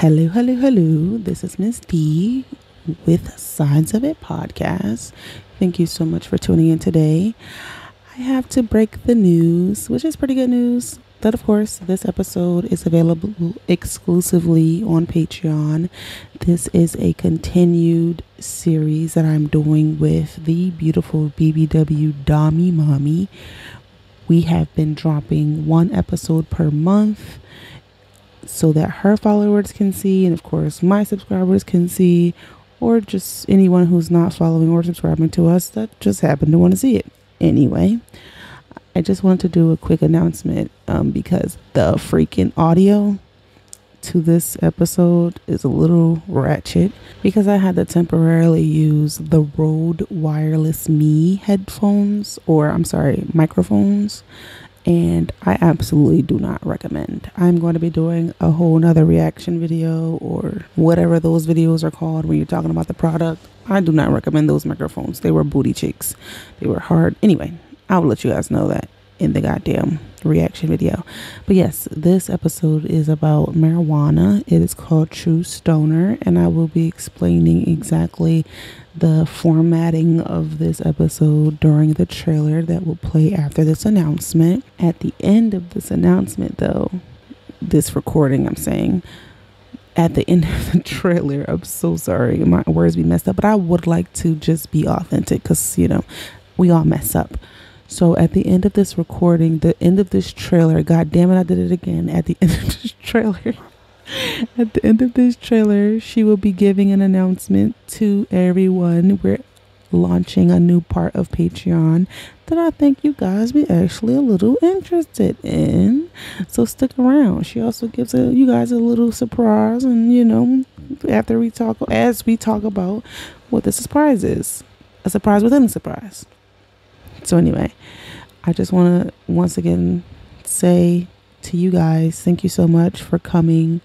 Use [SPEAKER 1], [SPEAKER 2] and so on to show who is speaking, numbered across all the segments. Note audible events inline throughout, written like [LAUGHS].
[SPEAKER 1] Hello, hello, hello. This is Miss Dee with Sides of It podcast. Thank you so much for tuning in today. I have to break the news, which is pretty good news. That, of course, this episode is available exclusively on Patreon. This is a continued series that I'm doing with the beautiful BBW Domie Mami. We have been dropping one episode per month so that her followers can see, and of course, my subscribers can see, or just anyone who's not following or subscribing to us that just happen to want to see it. Anyway, I just wanted to do a quick announcement um, because the freaking audio to this episode is a little ratchet because I had to temporarily use the Rode Wireless Me headphones, or I'm sorry, microphones and I absolutely do not recommend. I'm going to be doing a whole nother reaction video or whatever those videos are called when you're talking about the product. I do not recommend those microphones. They were booty cheeks. They were hard. Anyway, I will let you guys know that in the goddamn reaction video. But yes, this episode is about marijuana. It is called True Stoner, and I will be explaining exactly the formatting of this episode during the trailer that will play after this announcement. At the end of this announcement, though, this recording, I'm saying, at the end [LAUGHS] of the trailer, I'm so sorry, my words be messed up, but I would like to just be authentic because, you know, we all mess up. So at the end of this recording, the end of this trailer, god damn it, I did it again. At the [LAUGHS] end of this trailer, at the end of this trailer, she will be giving an announcement to everyone. We're launching a new part of Patreon that I think you guys be actually a little interested in. So stick around. She also gives a, you guys a little surprise, and you know, after we talk, as we talk about what the surprise is, a surprise within a surprise. So, anyway, I just want to once again say to you guys, thank you so much for coming,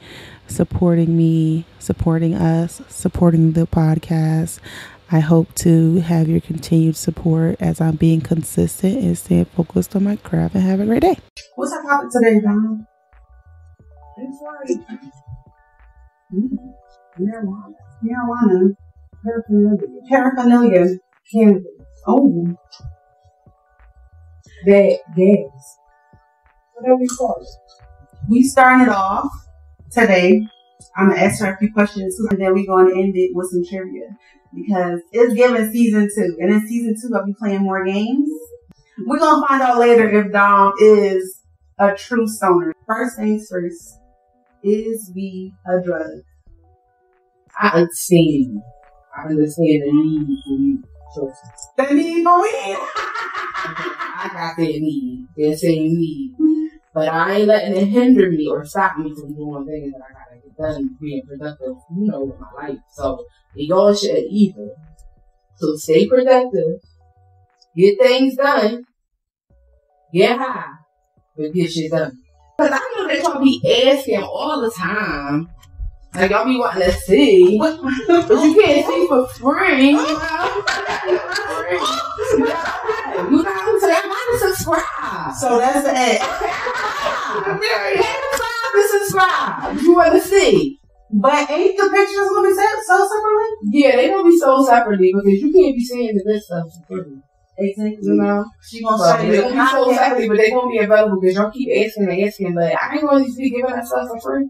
[SPEAKER 1] supporting me, supporting us, supporting the podcast. I hope to have your continued support as I'm being consistent and staying focused on my craft and have a great day.
[SPEAKER 2] What's our topic today, Dom? It's like mm-hmm. marijuana. Marijuana. Paraphernalia. Paraphernalia. Cannabis. Oh that gas. Whatever you call it. We started off today. I'm gonna ask her a few questions and then we're gonna end it with some trivia because it's given season two, and in season two I'll be playing more games. We're gonna find out later if Dom is a true stoner. First things first, is we a drug?
[SPEAKER 3] I understand. I understand the need for you.
[SPEAKER 2] The need for weed.
[SPEAKER 3] I got that need, that same need. But I ain't letting it hinder me or stop me from doing things that I gotta get done, being productive, you know, with my life. So they all share either. So stay productive, get things done, get high, but get shit done. Cause I know they gonna be asking all the time. Like y'all be wanting to see, but you can't see for free. [LAUGHS] You know? subscribe.
[SPEAKER 2] So that's the
[SPEAKER 3] ad. Hit subscribe and subscribe. You want to see.
[SPEAKER 2] But ain't the pictures gonna be sold separately?
[SPEAKER 3] Yeah, they gonna be sold separately because you can't be seeing the good stuff for free.
[SPEAKER 2] Exactly.
[SPEAKER 3] You know,
[SPEAKER 2] she gonna so
[SPEAKER 3] they gonna be sold separately, but they gonna be available because y'all keep asking and asking. But I ain't gonna be giving that stuff for free.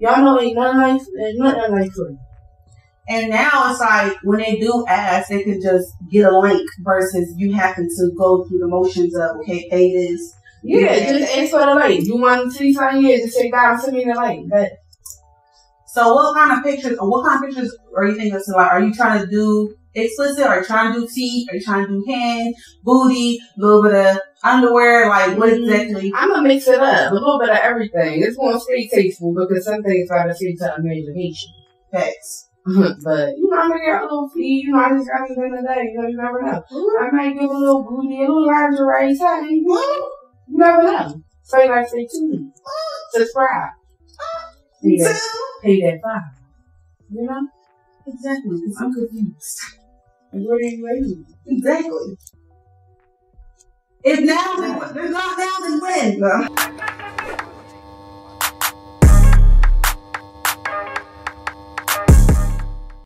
[SPEAKER 3] Y'all know ain't nothing like nothing like free.
[SPEAKER 2] And now it's like when they do ask, they can just get a link versus you having to go through the motions of okay, pay this.
[SPEAKER 3] Yeah, just ask for the link. You want to see something here, just say God send me the link. But
[SPEAKER 2] so what kind of pictures or what kind of pictures are you thinking of like are you trying to do explicit? Are you trying to do teeth? Are you trying to do hand, booty, a little bit of underwear? Like what mm, exactly?
[SPEAKER 3] I'm gonna mix it up, a little bit of everything. It's gonna stay tasteful because some things gotta stay to imagination.
[SPEAKER 2] Facts. [LAUGHS]
[SPEAKER 3] but you know, I'm gonna get a little feed. You know, I just got to spend the day. You know, you never know. Mm-hmm. I might give a little booty, a little lingerie, something. Mm-hmm. You never know. So you like stay tuned. Subscribe. Pay that, pay that five. You know?
[SPEAKER 2] Exactly. Because I'm confused.
[SPEAKER 3] And where are you waiting?
[SPEAKER 2] Exactly. If now, then, if not now, then when?